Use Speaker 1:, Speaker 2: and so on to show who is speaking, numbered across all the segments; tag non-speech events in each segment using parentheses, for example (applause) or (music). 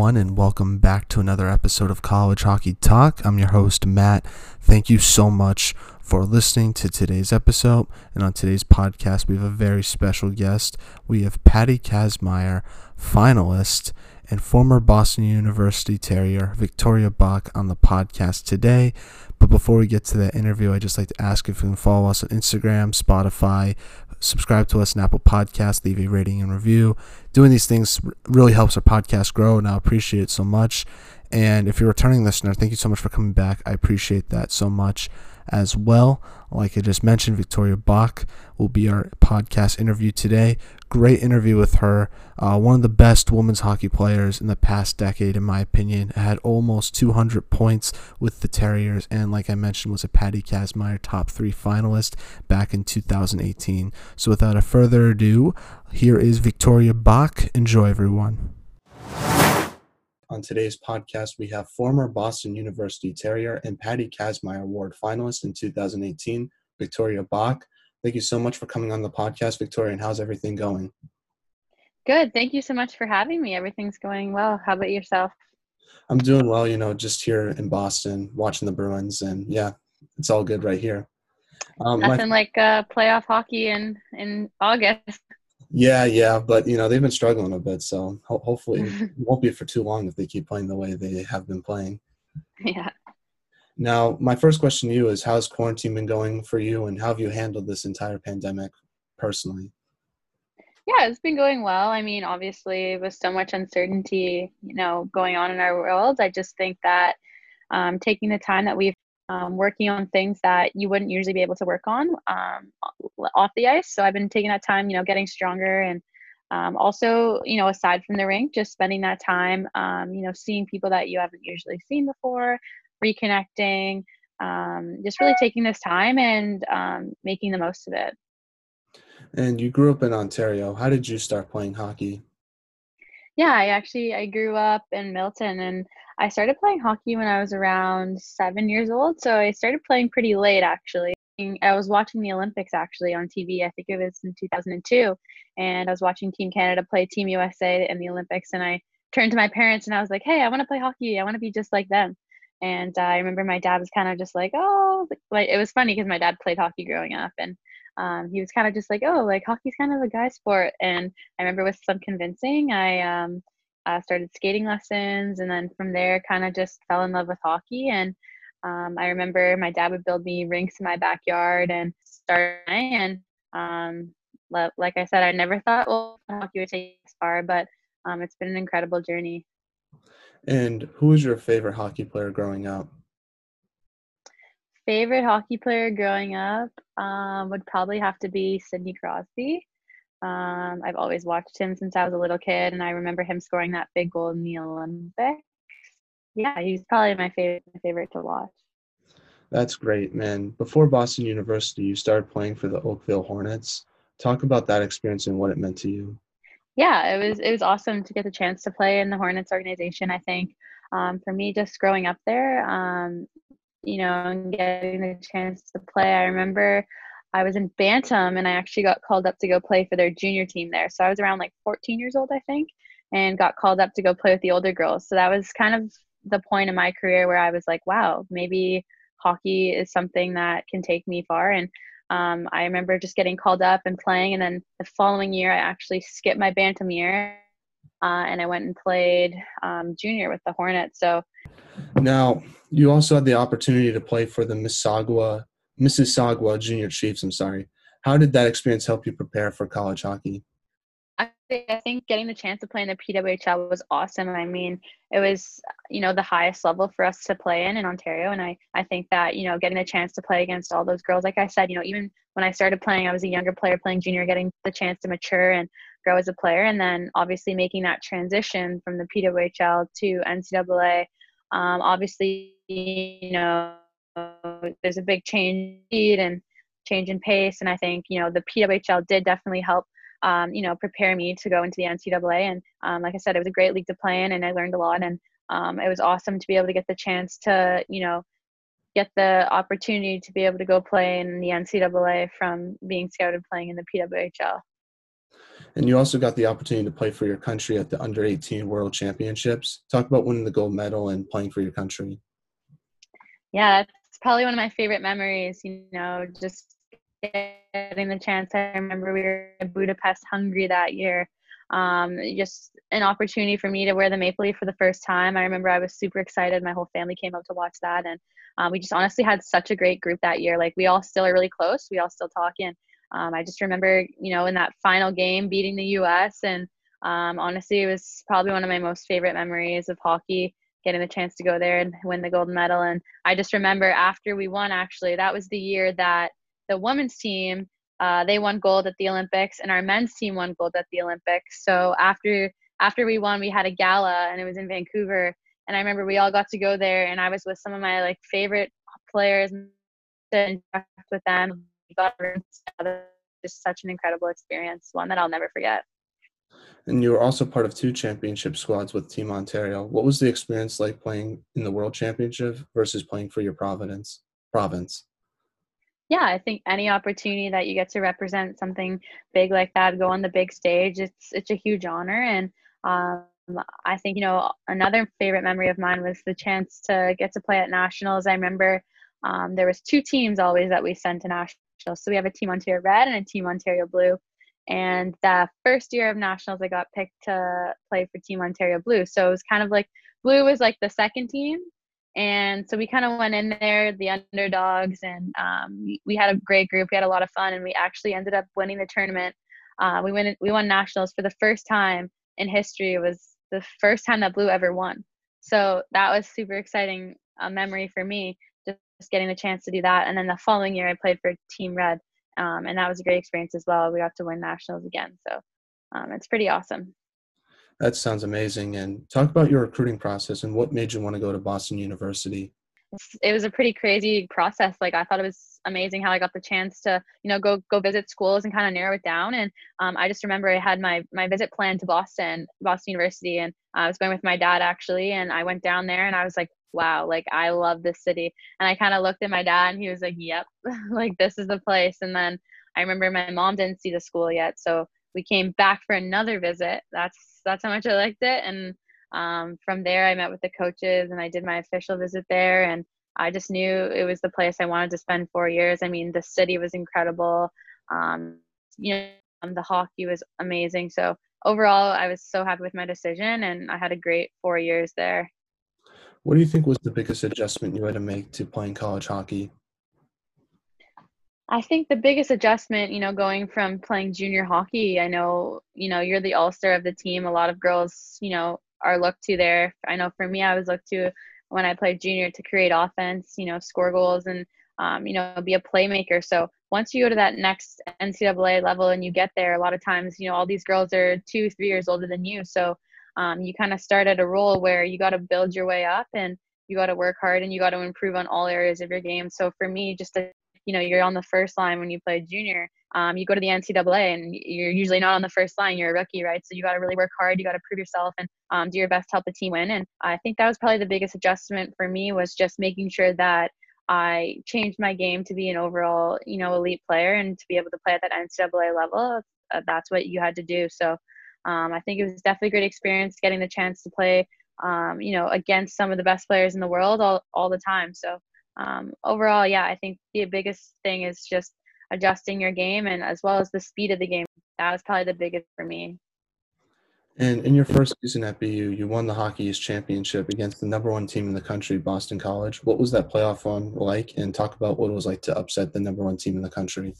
Speaker 1: Everyone, and welcome back to another episode of College Hockey Talk. I'm your host, Matt. Thank you so much for listening to today's episode. And on today's podcast, we have a very special guest. We have Patty Kazmaier, finalist and former Boston University Terrier Victoria Bach on the podcast today. But before we get to that interview, I'd just like to ask if you can follow us on Instagram, Spotify, subscribe to us on Apple Podcasts, leave a rating and review. Doing these things really helps our podcast grow, and I appreciate it so much. And if you're a returning listener, thank you so much for coming back. I appreciate that so much as well. Like I just mentioned, Victoria Bach will be our podcast interview today. Great interview with her. Uh, one of the best women's hockey players in the past decade, in my opinion. Had almost 200 points with the Terriers, and like I mentioned, was a Patty Kazmaier top three finalist back in 2018. So without a further ado, here is Victoria Bach. Enjoy, everyone. On today's podcast, we have former Boston University Terrier and Patty Kazmaier Award finalist in 2018, Victoria Bach. Thank you so much for coming on the podcast, Victoria, and how's everything going?
Speaker 2: Good. Thank you so much for having me. Everything's going well. How about yourself?
Speaker 1: I'm doing well, you know, just here in Boston watching the Bruins, and yeah, it's all good right here.
Speaker 2: Um, Nothing my, like uh, playoff hockey in, in August.
Speaker 1: Yeah, yeah, but you know they've been struggling a bit, so ho- hopefully (laughs) it won't be for too long if they keep playing the way they have been playing.
Speaker 2: Yeah.
Speaker 1: Now, my first question to you is: How's quarantine been going for you, and how have you handled this entire pandemic personally?
Speaker 2: Yeah, it's been going well. I mean, obviously, with so much uncertainty, you know, going on in our world, I just think that um, taking the time that we've um, working on things that you wouldn't usually be able to work on um, off the ice. So I've been taking that time, you know, getting stronger and um, also, you know, aside from the rink, just spending that time, um, you know, seeing people that you haven't usually seen before, reconnecting, um, just really taking this time and um, making the most of it.
Speaker 1: And you grew up in Ontario. How did you start playing hockey?
Speaker 2: Yeah, I actually I grew up in Milton and I started playing hockey when I was around seven years old. So I started playing pretty late, actually. I was watching the Olympics actually on TV. I think it was in 2002. And I was watching Team Canada play Team USA in the Olympics. And I turned to my parents and I was like, hey, I want to play hockey. I want to be just like them. And uh, I remember my dad was kind of just like, oh, like it was funny because my dad played hockey growing up. And um, he was kind of just like, oh, like hockey's kind of a guy sport. And I remember with some convincing, I um, uh, started skating lessons, and then from there, kind of just fell in love with hockey. And um, I remember my dad would build me rinks in my backyard and start and um, like I said, I never thought well hockey would take this far, but um, it's been an incredible journey.
Speaker 1: And who was your favorite hockey player growing up?
Speaker 2: Favorite hockey player growing up um, would probably have to be Sidney Crosby. Um, I've always watched him since I was a little kid, and I remember him scoring that big goal in the Olympics. Yeah, he's probably my favorite, my favorite to watch.
Speaker 1: That's great, man. Before Boston University, you started playing for the Oakville Hornets. Talk about that experience and what it meant to you.
Speaker 2: Yeah, it was it was awesome to get the chance to play in the Hornets organization. I think um, for me, just growing up there, um, you know, and getting the chance to play. I remember I was in Bantam and I actually got called up to go play for their junior team there. So I was around like 14 years old, I think, and got called up to go play with the older girls. So that was kind of the point in my career where I was like, wow, maybe hockey is something that can take me far. And um, I remember just getting called up and playing. And then the following year, I actually skipped my Bantam year uh, and I went and played um, junior with the Hornets. So
Speaker 1: now you also had the opportunity to play for the Mississauga Mississauga Junior Chiefs. I'm sorry. How did that experience help you prepare for college hockey?
Speaker 2: I think getting the chance to play in the PWHL was awesome. I mean, it was, you know, the highest level for us to play in in Ontario. And I, I think that, you know, getting the chance to play against all those girls, like I said, you know, even when I started playing, I was a younger player playing junior, getting the chance to mature and grow as a player. And then obviously making that transition from the PWHL to NCAA. Um, obviously, you know, there's a big change and change in pace. And I think, you know, the PWHL did definitely help, um, you know, prepare me to go into the NCAA. And um, like I said, it was a great league to play in and I learned a lot. And um, it was awesome to be able to get the chance to, you know, get the opportunity to be able to go play in the NCAA from being scouted playing in the PWHL.
Speaker 1: And you also got the opportunity to play for your country at the under 18 World Championships. Talk about winning the gold medal and playing for your country.
Speaker 2: Yeah, that's probably one of my favorite memories, you know, just getting the chance. I remember we were in Budapest, Hungary that year. Um, just an opportunity for me to wear the maple leaf for the first time. I remember I was super excited. My whole family came up to watch that, and um, we just honestly had such a great group that year. Like we all still are really close. We all still talk, and um, I just remember, you know, in that final game beating the U.S. and um, honestly, it was probably one of my most favorite memories of hockey. Getting the chance to go there and win the gold medal, and I just remember after we won. Actually, that was the year that the women's team uh, they won gold at the Olympics, and our men's team won gold at the Olympics. So after after we won, we had a gala, and it was in Vancouver. And I remember we all got to go there, and I was with some of my like favorite players and with them. Got just such an incredible experience, one that I'll never forget.
Speaker 1: And you were also part of two championship squads with Team Ontario. What was the experience like playing in the World Championship versus playing for your Providence province?
Speaker 2: yeah, I think any opportunity that you get to represent something big like that, go on the big stage, it's it's a huge honor. And um, I think you know another favorite memory of mine was the chance to get to play at nationals. I remember um, there was two teams always that we sent to nationals. So we have a team Ontario Red and a team Ontario Blue. And the first year of nationals, I got picked to play for Team Ontario Blue. So it was kind of like Blue was like the second team, and so we kind of went in there, the underdogs, and um, we, had a great group. We had a lot of fun, and we actually ended up winning the tournament. Uh, we went we won nationals for the first time in history. It was the first time that Blue ever won. So that was super exciting a memory for me, getting the chance to do that. And then the following year, I played for Team Red, um, and that was a great experience as well. We got to win nationals again, so um, it's pretty awesome.
Speaker 1: That sounds amazing. And talk about your recruiting process and what made you want to go to Boston University.
Speaker 2: It was a pretty crazy process. Like I thought it was amazing how I got the chance to, you know, go go visit schools and kind of narrow it down. And um, I just remember I had my my visit plan to Boston, Boston University, and I was going with my dad actually. And I went down there and I was like, wow, like I love this city. And I kind of looked at my dad and he was like, yep, (laughs) like this is the place. And then I remember my mom didn't see the school yet, so we came back for another visit. That's that's how much I liked it. And um, from there, I met with the coaches and I did my official visit there. And I just knew it was the place I wanted to spend four years. I mean, the city was incredible. Um, you know, the hockey was amazing. So overall, I was so happy with my decision, and I had a great four years there.
Speaker 1: What do you think was the biggest adjustment you had to make to playing college hockey?
Speaker 2: I think the biggest adjustment, you know, going from playing junior hockey, I know, you know, you're the all star of the team. A lot of girls, you know, are looked to there. I know for me, I was looked to when I played junior to create offense, you know, score goals and, um, you know, be a playmaker. So once you go to that next NCAA level and you get there, a lot of times, you know, all these girls are two, three years older than you. So um, you kind of start at a role where you got to build your way up and you got to work hard and you got to improve on all areas of your game. So for me, just to you know you're on the first line when you play junior um, you go to the ncaa and you're usually not on the first line you're a rookie right? So you got to really work hard you got to prove yourself and um, do your best to help the team win. And i think that was probably the biggest adjustment for me was just making sure that i changed my game to be an overall you know elite player and to be able to play at that ncaa level uh, that's what you had to do. So um, i think it was definitely a great experience getting the chance to play um, you know against some of the best players in the world all, all the time. So um, overall, yeah, I think the biggest thing is just adjusting your game and as well as the speed of the game. That was probably the biggest for me.
Speaker 1: And in your first season at BU, you won the Hockey East Championship against the number one team in the country, Boston College. What was that playoff run like? And talk about what it was like to upset the number one team in the country.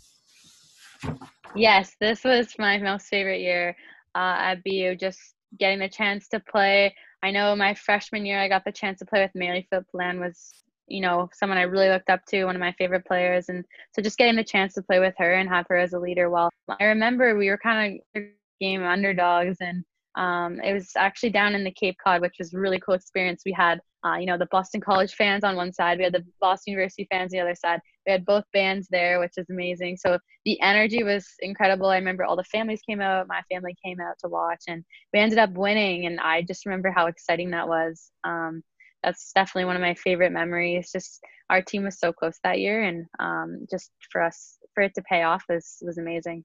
Speaker 2: Yes, this was my most favorite year uh, at BU. Just getting the chance to play. I know my freshman year, I got the chance to play with Marie-Philip Poulin was you know, someone I really looked up to, one of my favorite players. And so just getting the chance to play with her and have her as a leader. Well, I remember we were kind of game underdogs and um, it was actually down in the Cape Cod, which was really cool experience. We had, uh, you know, the Boston College fans on one side, we had the Boston University fans the other side. We had both bands there, which is amazing. So the energy was incredible. I remember all the families came out, my family came out to watch, and we ended up winning. And I just remember how exciting that was. Um, that's definitely one of my favorite memories. Just our team was so close that year, and um, just for us for it to pay off was was amazing.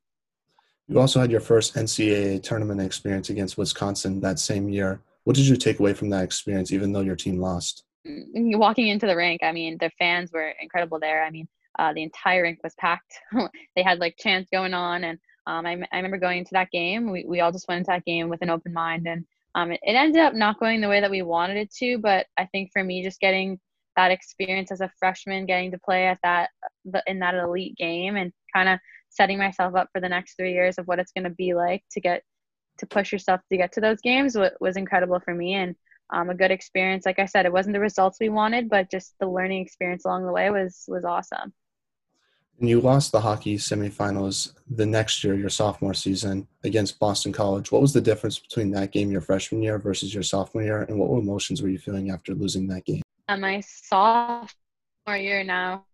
Speaker 1: You also had your first NCAA tournament experience against Wisconsin that same year. What did you take away from that experience, even though your team lost?
Speaker 2: Mm, walking into the rink, I mean, the fans were incredible there. I mean, uh, the entire rink was packed. (laughs) they had like chants going on, and um, I, I remember going into that game. We, we all just went into that game with an open mind, and um, it, it ended up not going the way that we wanted it to. But I think for me, just getting that experience as a freshman, getting to play at that in that elite game, and kind of setting myself up for the next three years of what it's going to be like to get to push yourself to get to those games was incredible for me and um, a good experience. Like I said, it wasn't the results we wanted, but just the learning experience along the way was was awesome.
Speaker 1: And you lost the hockey semifinals the next year, your sophomore season, against Boston College. What was the difference between that game your freshman year versus your sophomore year, and what emotions were you feeling after losing that game?
Speaker 2: Uh, my sophomore year now,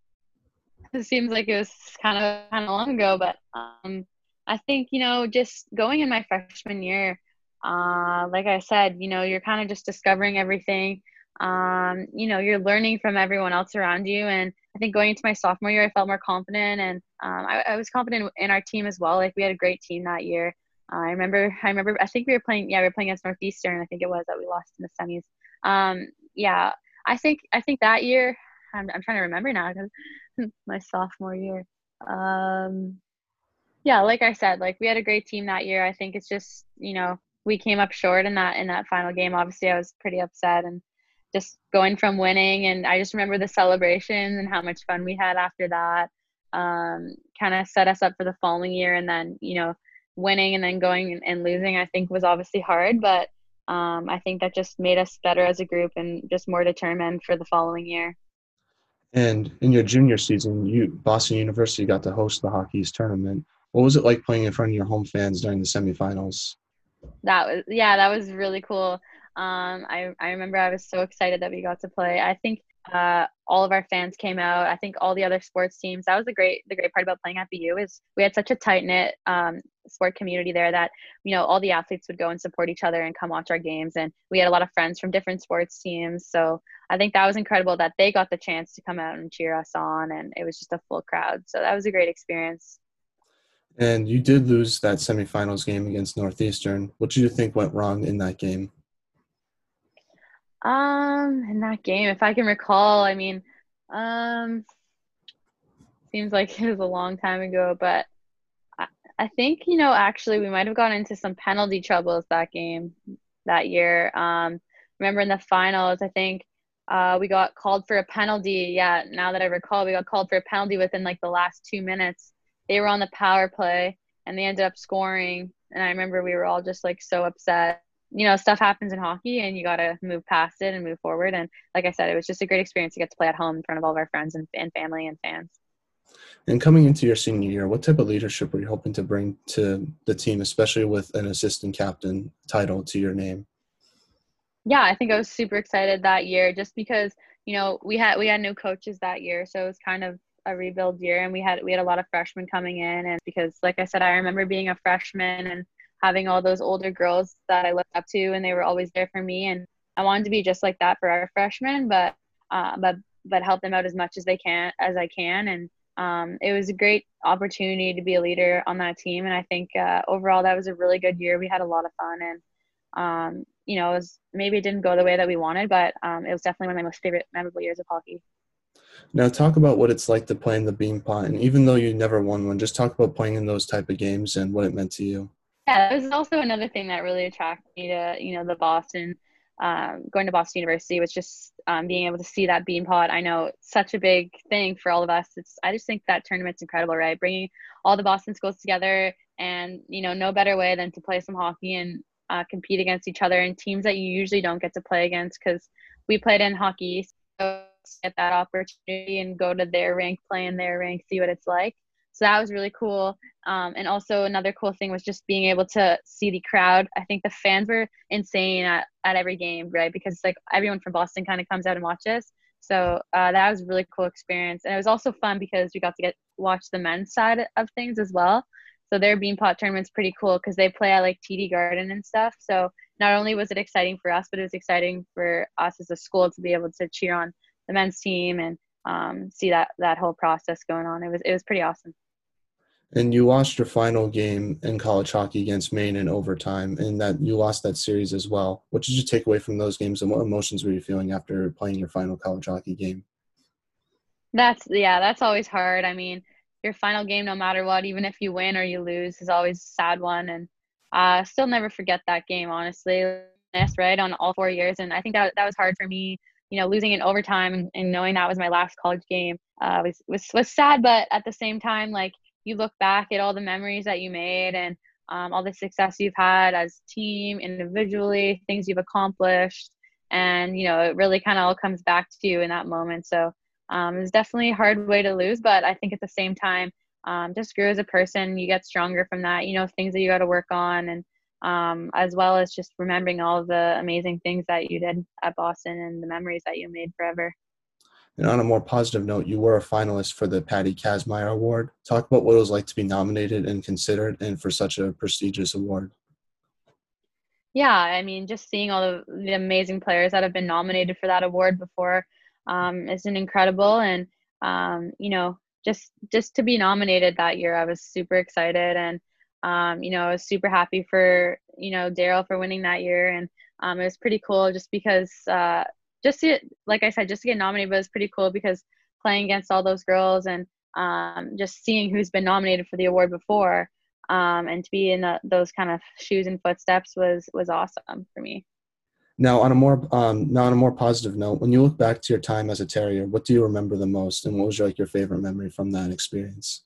Speaker 2: it seems like it was kind of kind of long ago, but um, I think you know just going in my freshman year, uh, like I said, you know you're kind of just discovering everything. Um, you know you're learning from everyone else around you, and I think going into my sophomore year, I felt more confident, and um, I, I, was confident in our team as well. Like we had a great team that year. Uh, I remember, I remember, I think we were playing, yeah, we were playing against Northeastern. I think it was that we lost in the semis. Um, yeah, I think, I think that year, I'm, I'm trying to remember now because (laughs) my sophomore year. Um, yeah, like I said, like we had a great team that year. I think it's just you know we came up short in that in that final game. Obviously, I was pretty upset and just going from winning and I just remember the celebrations and how much fun we had after that. Um, kind of set us up for the following year and then you know winning and then going and, losing I think was obviously hard, but um, I think that just made us better as a group and just more determined for the following year.
Speaker 1: And in your junior season, you Boston University got to host the Hockey East tournament. What was it like playing in front of your home fans during the semifinals?
Speaker 2: That was yeah, that was really cool. Um, I I remember I was so excited that we got to play. I think uh, all of our fans came out. I think all the other sports teams. That was the great the great part about playing at BU is we had such a tight knit um, sport community there that you know all the athletes would go and support each other and come watch our games. And we had a lot of friends from different sports teams. So I think that was incredible that they got the chance to come out and cheer us on, and it was just a full crowd. So that was a great experience.
Speaker 1: And you did lose that semifinals game against Northeastern. What do you think went wrong in that game?
Speaker 2: Um, in that game, if I can recall, I mean, um, seems like (laughs) it was a long time ago, but I, I think you know actually we might have gone into some penalty troubles that game that year. Um, remember in the finals, I think uh, we got called for a penalty. Yeah, now that I recall, we got called for a penalty within like the last two minutes. They were on the power play and they ended up scoring. And I remember we were all just like so upset you know, stuff happens in hockey and you got to move past it and move forward. And like I said, it was just a great experience to get to play at home in front of all of our friends and, and family and fans.
Speaker 1: And coming into your senior year, what type of leadership were you hoping to bring to the team, especially with an assistant captain title to your name?
Speaker 2: Yeah, I think I was super excited that year just because, you know, we had we had new coaches that year, so it was kind of a rebuild year and we had we had a lot of freshmen coming in and because like I said, I remember being a freshman and having all those older girls that I looked up to and they were always there for me. And I wanted to be just like that for our freshmen but uh, but but help them out as much as they can as I can. And um, it was a great opportunity to be a leader on that team. And I think uh, overall that was a really good year. We had a lot of fun and um, you know it was maybe it didn't go the way that we wanted but um, it was definitely one of my most favorite memorable years of hockey.
Speaker 1: Now talk about what it's like to play in the Beanpot and even though you never won one just talk about playing in those type of games and what it meant to you
Speaker 2: yeah, that was also another thing that really attracted me to you know the Boston. Um, going to Boston University was just um, being able to see that Beanpot. I know it's such a big thing for all of us. It's I just think that tournament's incredible, right? Bringing all the Boston schools together, and you know, no better way than to play some hockey and uh, compete against each other and teams that you usually don't get to play against because we played in hockey. So get that opportunity and go to their rank, play in their rank, see what it's like. So that was really cool. Um, and also another cool thing was just being able to see the crowd. I think the fans were insane at, at every game, right? Because like everyone from Boston kind of comes out and watches. So uh, that was a really cool experience. And it was also fun because we got to get watch the men's side of things as well. So their Beanpot tournament's pretty cool because they play at like TD Garden and stuff. So not only was it exciting for us, but it was exciting for us as a school to be able to cheer on the men's team and um, see that that whole process going on. It was it was pretty awesome.
Speaker 1: And you lost your final game in college hockey against Maine in overtime, and that you lost that series as well. What did you take away from those games, and what emotions were you feeling after playing your final college hockey game?
Speaker 2: That's yeah, that's always hard. I mean, your final game, no matter what, even if you win or you lose, is always a sad one, and uh, still never forget that game. Honestly, right on all four years, and I think that that was hard for me. You know, losing in overtime and, and knowing that was my last college game uh, was was was sad, but at the same time, like you look back at all the memories that you made and um, all the success you've had as team individually things you've accomplished and you know it really kind of all comes back to you in that moment. So um, it's definitely a hard way to lose but i think at the same time um, just grew as a person you get stronger from that you know things that you got to work on and um, as well as just remembering all the amazing things that you did at boston and the memories that you made forever
Speaker 1: and on a more positive note, you were a finalist for the Patty Kazmaier Award. Talk about what it was like to be nominated and considered and for such a prestigious award.
Speaker 2: Yeah, I mean, just seeing all the, the amazing players that have been nominated for that award before um, is an incredible. And, um, you know, just just to be nominated that year, I was super excited. And, um, you know, I was super happy for, you know, Daryl for winning that year. And um, it was pretty cool just because uh, just to like I said, just to get nominated was pretty cool because playing against all those girls and um, just seeing who's been nominated for the award before um, and to be in the, those kind of shoes and footsteps was was awesome for me.
Speaker 1: Now, on a more um, now on a more positive note, when you look back to your time as a terrier, what do you remember the most, and what was your, like your favorite memory from that experience?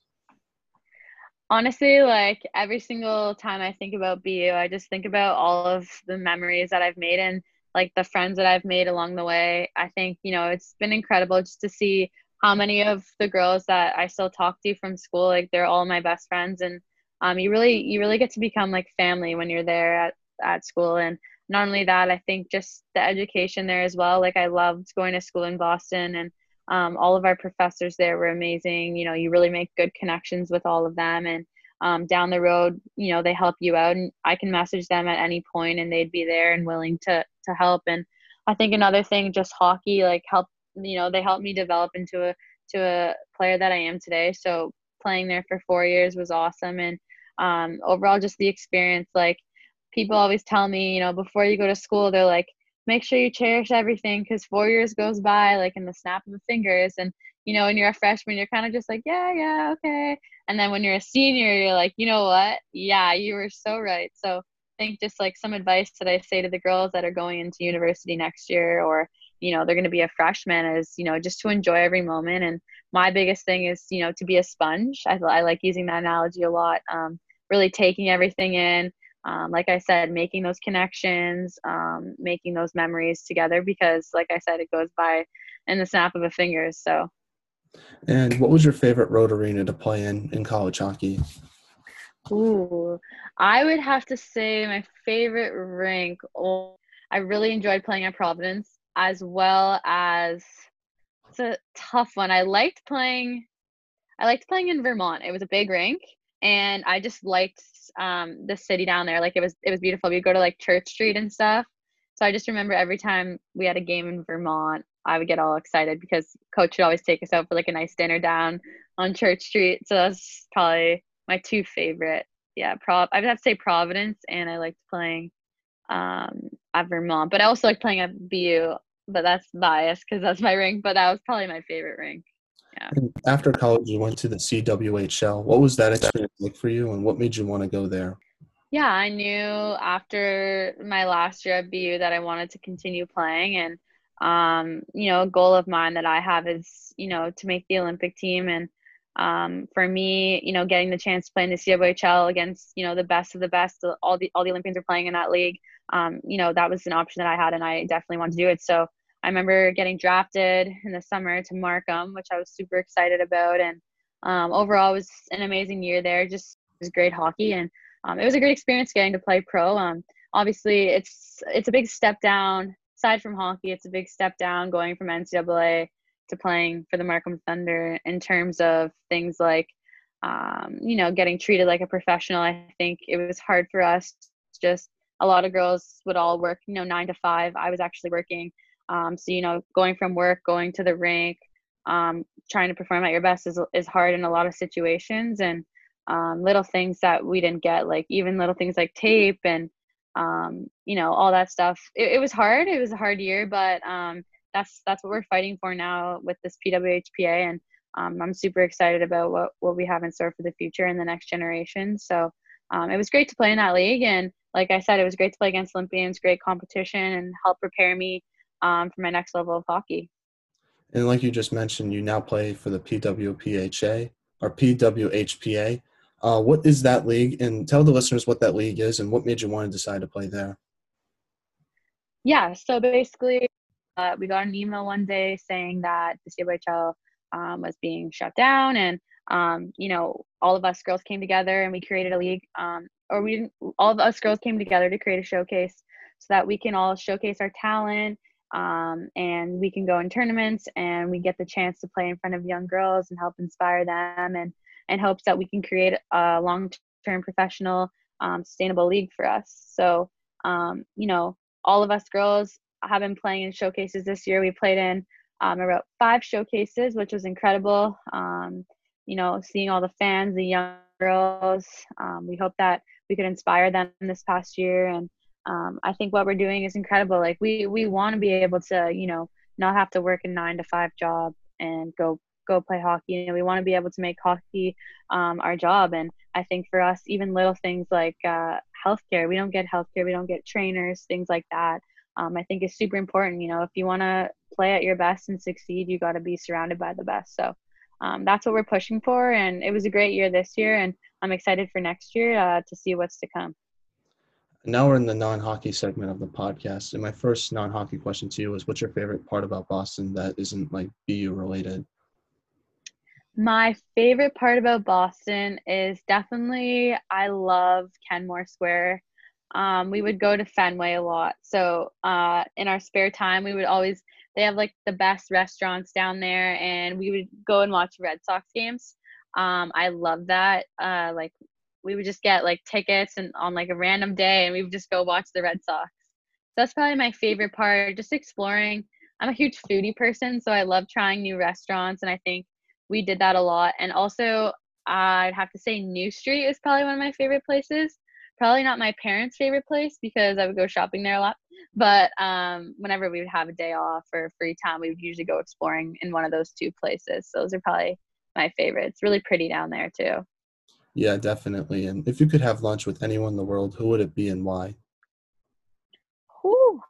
Speaker 2: Honestly, like every single time I think about BU, I just think about all of the memories that I've made and like the friends that I've made along the way. I think, you know, it's been incredible just to see how many of the girls that I still talk to from school, like they're all my best friends. And um, you really, you really get to become like family when you're there at, at school. And not only that, I think just the education there as well. Like I loved going to school in Boston and um, all of our professors there were amazing. You know, you really make good connections with all of them. And um, down the road, you know, they help you out and I can message them at any point and they'd be there and willing to, to help. And I think another thing, just hockey, like help, you know, they helped me develop into a, to a player that I am today. So playing there for four years was awesome. And um, overall, just the experience, like people always tell me, you know, before you go to school, they're like, make sure you cherish everything because four years goes by like in the snap of the fingers. And, you know, when you're a freshman, you're kind of just like, yeah, yeah, okay. And then when you're a senior, you're like, you know what? Yeah, you were so right. So I think just like some advice that I say to the girls that are going into university next year or, you know, they're going to be a freshman is, you know, just to enjoy every moment. And my biggest thing is, you know, to be a sponge. I, I like using that analogy a lot. Um, really taking everything in. Um, like I said, making those connections, um, making those memories together because, like I said, it goes by in the snap of a fingers. So
Speaker 1: and what was your favorite road arena to play in in college hockey?
Speaker 2: Ooh, I would have to say my favorite rink. Oh, I really enjoyed playing at Providence as well as it's a tough one. I liked playing. I liked playing in Vermont. It was a big rink, and I just liked um, the city down there. Like it was, it was beautiful. We'd go to like Church Street and stuff. So I just remember every time we had a game in Vermont, I would get all excited because coach would always take us out for like a nice dinner down on Church Street. So that's probably my two favorite. Yeah, Prov. I would have to say Providence, and I liked playing um, at Vermont, but I also like playing at BU. But that's biased because that's my rink. But that was probably my favorite rink. Yeah.
Speaker 1: And after college, you went to the CWHL. What was that experience like for you, and what made you want to go there?
Speaker 2: Yeah, I knew after my last year at BU that I wanted to continue playing, and um, you know, a goal of mine that I have is, you know, to make the Olympic team. And um, for me, you know, getting the chance to play in the CWHL against, you know, the best of the best, all the all the Olympians are playing in that league. Um, you know, that was an option that I had, and I definitely wanted to do it. So I remember getting drafted in the summer to Markham, which I was super excited about. And um, overall, it was an amazing year there. Just was great hockey, and um, it was a great experience getting to play pro. Um, obviously, it's it's a big step down aside from hockey, it's a big step down going from NCAA to playing for the Markham Thunder in terms of things like, um, you know, getting treated like a professional. I think it was hard for us. Just a lot of girls would all work, you know, nine to five. I was actually working. Um, so, you know, going from work, going to the rink, um, trying to perform at your best is, is hard in a lot of situations. And um, little things that we didn't get, like even little things like tape and um, you know all that stuff. It, it, was hard. It was a hard year, but um, that's that's what we're fighting for now with this PWHPA, and um, I'm super excited about what what we have in store for the future and the next generation. So um, it was great to play in that league, and like I said, it was great to play against Olympians, great competition, and help prepare me um, for my next level of hockey.
Speaker 1: And like you just mentioned, you now play for the PWPHA or PWHPA. Uh, what is that league? And tell the listeners what that league is and what made you want to decide to play there.
Speaker 2: Yeah, so basically, uh, we got an email one day saying that the CWHL um, was being shut down, and um, you know, all of us girls came together and we created a league. Um, or we didn't, all of us girls came together to create a showcase so that we can all showcase our talent um, and we can go in tournaments and we get the chance to play in front of young girls and help inspire them and in hopes that we can create a long-term professional um, sustainable league for us. So um, you know all of us girls have been playing in showcases this year. We played in um, about five showcases which was incredible. Um, you know seeing all the fans the young girls um, we hope that we could inspire them this past year. And um, I think what we're doing is incredible. Like we we want to be able to you know not have to work a nine to five job and go go play hockey. Know, we want to be able to make hockey um, our job. And I think for us, even little things like uh, healthcare, we don't get healthcare, we don't get trainers, things like that. Um, I think is super important. You know, if you want to play at your best and succeed, you got to be surrounded by the best. So um, that's what we're pushing for. And it was a great year this year, and I'm excited for next year uh, to see what's to come.
Speaker 1: Now we're in the non-hockey segment of the podcast, and my first non-hockey question to you is: What's your favorite part about Boston that isn't like BU related?
Speaker 2: My favorite part about Boston is definitely I love Kenmore Square. Um, we would go to Fenway a lot. So uh, in our spare time, we would always they have like the best restaurants down there, and we would go and watch Red Sox games. Um, I love that. Uh, like we would just get like tickets and on like a random day and we would just go watch the Red Sox. So that's probably my favorite part, just exploring. I'm a huge foodie person, so I love trying new restaurants and I think we did that a lot. And also I'd have to say Newbury Street is probably one of my favorite places. Probably not my parents' favorite place because I would go shopping there a lot. But um, whenever we would have a day off or free time, we would usually go exploring in one of those two places. So those are probably my favorites. Really pretty down there too.
Speaker 1: Yeah, definitely. And if you could have lunch with anyone in the world, who would it be and why?
Speaker 2: Whew.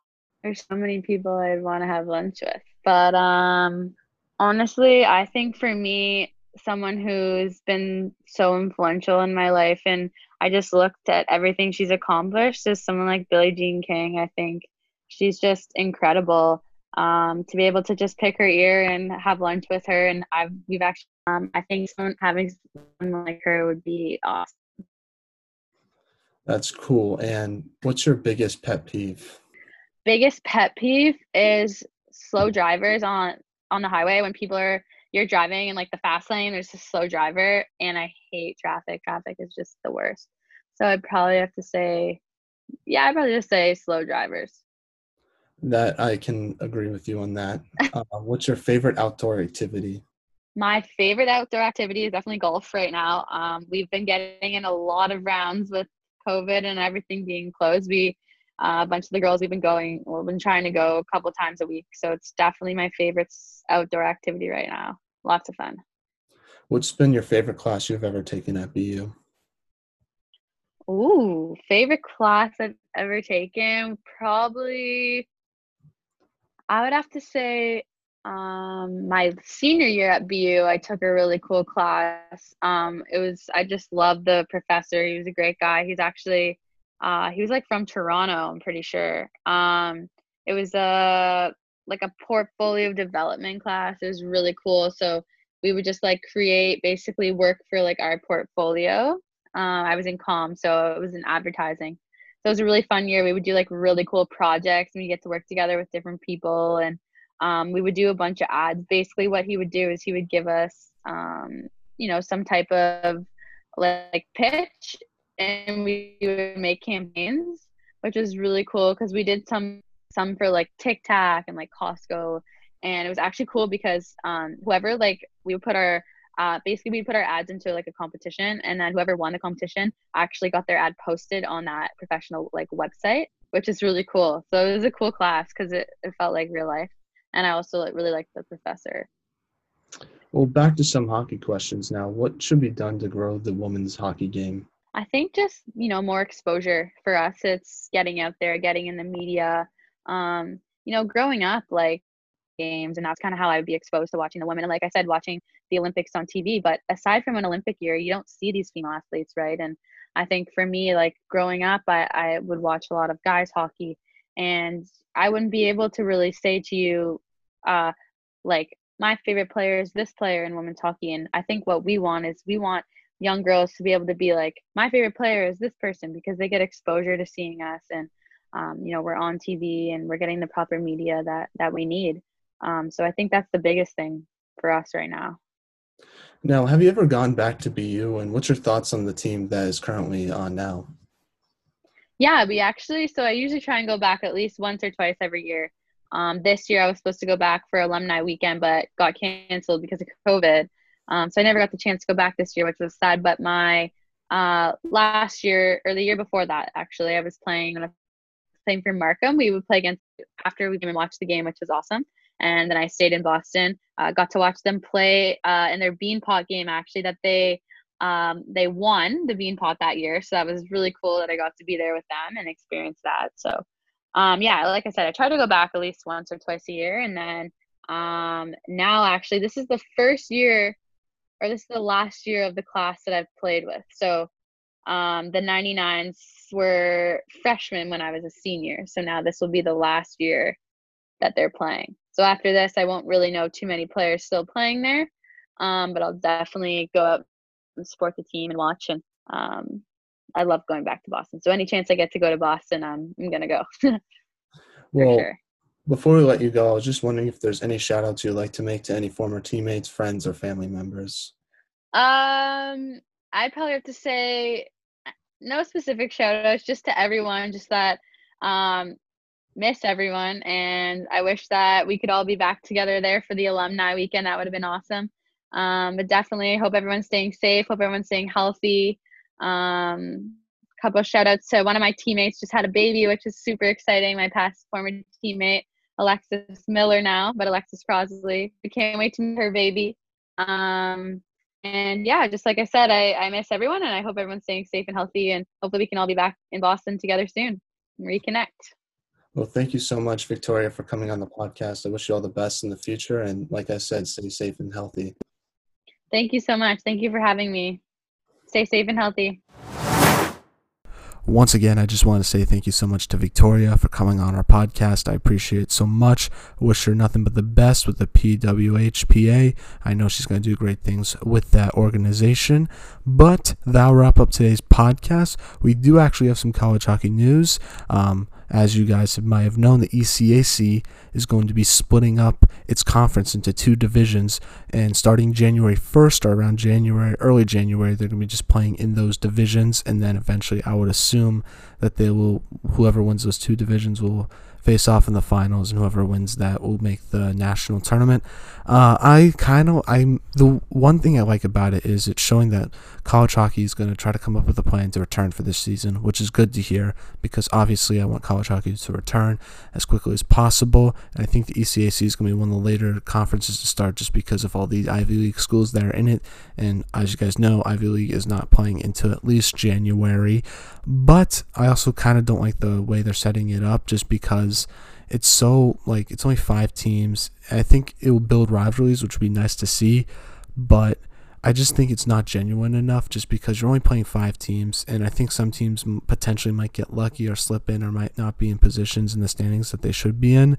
Speaker 2: There's so many people I'd want to have lunch with. But um honestly, I think for me, someone who's been so influential in my life and I just looked at everything she's accomplished is someone like Billie Jean King. I think she's just incredible. Um, to be able to just pick her ear and have lunch with her and I've we've actually um, I think someone having someone like her would be awesome.
Speaker 1: That's cool. And what's your biggest pet peeve?
Speaker 2: Biggest pet peeve is slow drivers on on the highway when people are you're driving in like the fast lane. There's a slow driver, and I hate traffic. Traffic is just the worst. So I'd probably have to say, yeah, I'd probably just say slow drivers.
Speaker 1: That I can agree with you on that. (laughs) uh, what's your favorite outdoor activity?
Speaker 2: My favorite outdoor activity is definitely golf right now. Um, we've been getting in a lot of rounds with COVID and everything being closed. We uh, a bunch of the girls we've been going, we've been trying to go a couple times a week. So it's definitely my favorite outdoor activity right now. Lots of fun.
Speaker 1: What's been your favorite class you've ever taken at BU?
Speaker 2: Ooh, favorite class I've ever taken? Probably, I would have to say um, my senior year at BU, I took a really cool class. Um, it was I just loved the professor. He was a great guy. He's actually uh, he was like from Toronto, I'm pretty sure. Um, it was a like a portfolio development class. It was really cool. So we would just like create basically work for like our portfolio. Um, I was in com, so it was in advertising. So it was a really fun year. We would do like really cool projects and we get to work together with different people and um, we would do a bunch of ads. Basically, what he would do is he would give us, um, you know, some type of like pitch, and we would make campaigns, which was really cool because we did some some for like TikTok and like Costco, and it was actually cool because um, whoever like we would put our uh, basically we put our ads into like a competition and then whoever won the competition actually got their ad posted on that professional like website which is really cool. So it was a cool class because it, it felt like real life. And i also like, really liked the professor.
Speaker 1: Well back to some hockey questions now. What should be done to grow the women's hockey game
Speaker 2: i think just you know more exposure for us. It's getting out there getting in the media. Um you know growing up like games and that's kind of how i would be exposed to watching the women. And like i said watching the olympics on tv but aside from an olympic year you don't see these female athletes right? And i think for me like growing up i, I would watch a lot of guys hockey. And i wouldn't be able to really say to you uh like my favorite player is this player in women's hockey. And i think what we want is we want young girls to be able to be like my favorite player is this person because they get exposure to seeing us and um, you know we're on tv and we're getting the proper media that that we need um, so I think that's the biggest thing for us right now.
Speaker 1: Now, have you ever gone back to BU, and what's your thoughts on the team that is currently on now?
Speaker 2: Yeah, we actually. So I usually try and go back at least once or twice every year. Um, this year I was supposed to go back for alumni weekend, but got canceled because of COVID. Um, so I never got the chance to go back this year, which was sad. But my uh, last year or the year before that, actually, I was playing when I was playing for Markham. We would play against after we came and watched the game, which was awesome and then I stayed in Boston. Uh, got to watch them play uh, in their Beanpot game actually that they um, they won the Beanpot that year, so that was really cool that I got to be there with them and experience that. So um, yeah, like I said, I try to go back at least once or twice a year, and then um, now actually this is the first year or this is the last year of the class that I've played with. So um, the 99s were freshmen when I was a senior, so now this will be the last year that they're playing. So after this, I won't really know too many players still playing there, um, but I'll definitely go up and support the team and watch. And um, I love going back to Boston. So any chance I get to go to Boston, I'm, I'm gonna go. (laughs)
Speaker 1: well, sure. Before we let you go, I was just wondering if there's any shout outs you'd like to make to any former teammates, friends, or family members.
Speaker 2: Um, I'd probably have to say no specific shout outs, just to everyone, just that um, miss everyone and i wish that we could all be back together there for the alumni weekend. That would have been awesome. Um, but definitely hope everyone's staying safe hope everyone's staying healthy. Um, couple shout outs to one of my teammates just had a baby which is super exciting my past former teammate alexis miller now but alexis crosley we can't wait to meet her baby um, and yeah just like i said I, I miss everyone and i hope everyone's staying safe and healthy and hopefully we can all be back in boston together soon and reconnect
Speaker 1: well, thank you so much, Victoria, for coming on the podcast. I wish you all the best in the future. And like I said, stay safe and healthy.
Speaker 2: Thank you so much. Thank you for having me. Stay safe and healthy.
Speaker 1: Once again, I just want to say thank you so much to Victoria for coming on our podcast. I appreciate it so much. I wish her nothing but the best with the PWHPA. I know she's going to do great things with that organization. But that'll wrap up today's podcast. We do actually have some college hockey news. Um, as you guys might have known, the ECAC is going to be splitting up its conference into two divisions. And starting January 1st or around January, early January, they're going to be just playing in those divisions. And then eventually, I would assume that they will, whoever wins those two divisions will face off in the finals, and whoever wins that will make the national tournament. Uh, I kind of, I'm the one thing I like about it is it's showing that college hockey is going to try to come up with a plan to return for this season, which is good to hear because obviously I want college hockey to return as quickly as possible. And I think the ECAC is going to be one of the later conferences to start just because of all the Ivy League schools that are in it. And as you guys know, Ivy League is not playing until at least January. But I also kind of don't like the way they're setting it up just because it's so like it's only five teams. I think it will build rivalries, which would be nice to see, but I just think it's not genuine enough just because you're only playing five teams, and I think some teams potentially might get lucky or slip in or might not be in positions in the standings that they should be in.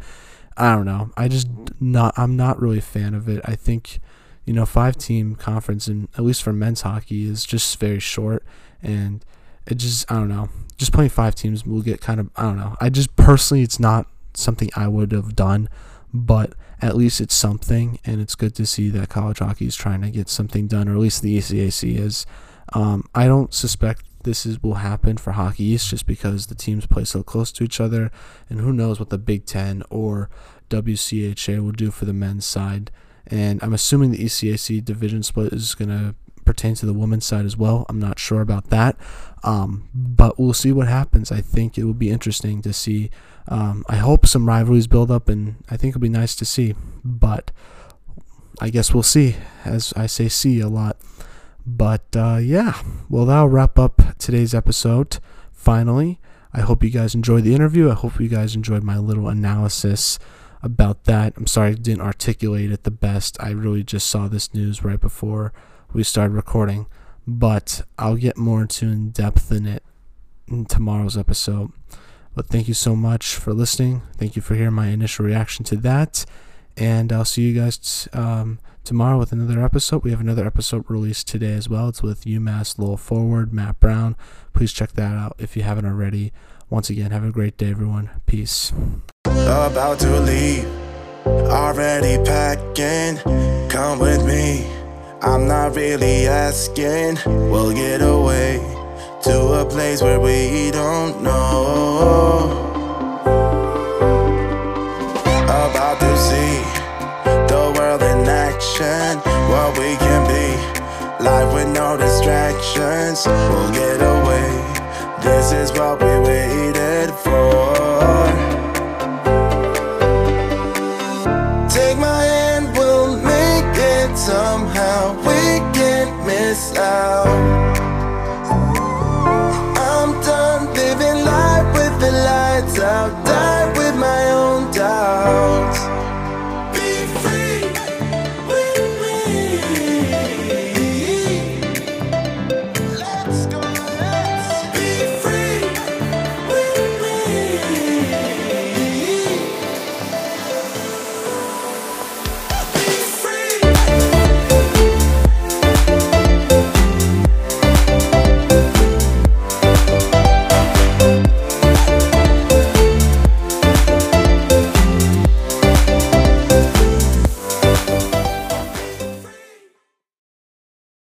Speaker 1: I don't know. I just not. I'm not really a fan of it. I think, you know, five team conference and at least for men's hockey is just very short, and it just I don't know. Just playing five teams will get kind of I don't know. I just personally, it's not something I would have done, but at least it's something, and it's good to see that college hockey is trying to get something done, or at least the ECAC is. Um, I don't suspect this is will happen for Hockey East just because the teams play so close to each other, and who knows what the Big Ten or WCHA will do for the men's side and I'm assuming the ECAC division split is going to pertain to the women's side as well. I'm not sure about that, um, but we'll see what happens. I think it will be interesting to see. Um, I hope some rivalries build up, and I think it'll be nice to see. But I guess we'll see. As I say, see a lot. But uh, yeah, well, that'll wrap up today's episode. Finally, I hope you guys enjoyed the interview. I hope you guys enjoyed my little analysis about that. I'm sorry I didn't articulate it the best. I really just saw this news right before we started recording, but I'll get more into in depth in it in tomorrow's episode. But thank you so much for listening. Thank you for hearing my initial reaction to that. And I'll see you guys um, tomorrow with another episode. We have another episode released today as well. It's with UMass Lowell Forward, Matt Brown. Please check that out if you haven't already. Once again, have a great day, everyone. Peace.
Speaker 3: About to leave, already packing. Come with me. I'm not really asking. We'll get away to a place where we don't know. About to see the world in action, what we can be. Life with no distractions, we'll get away. This is what we waited for.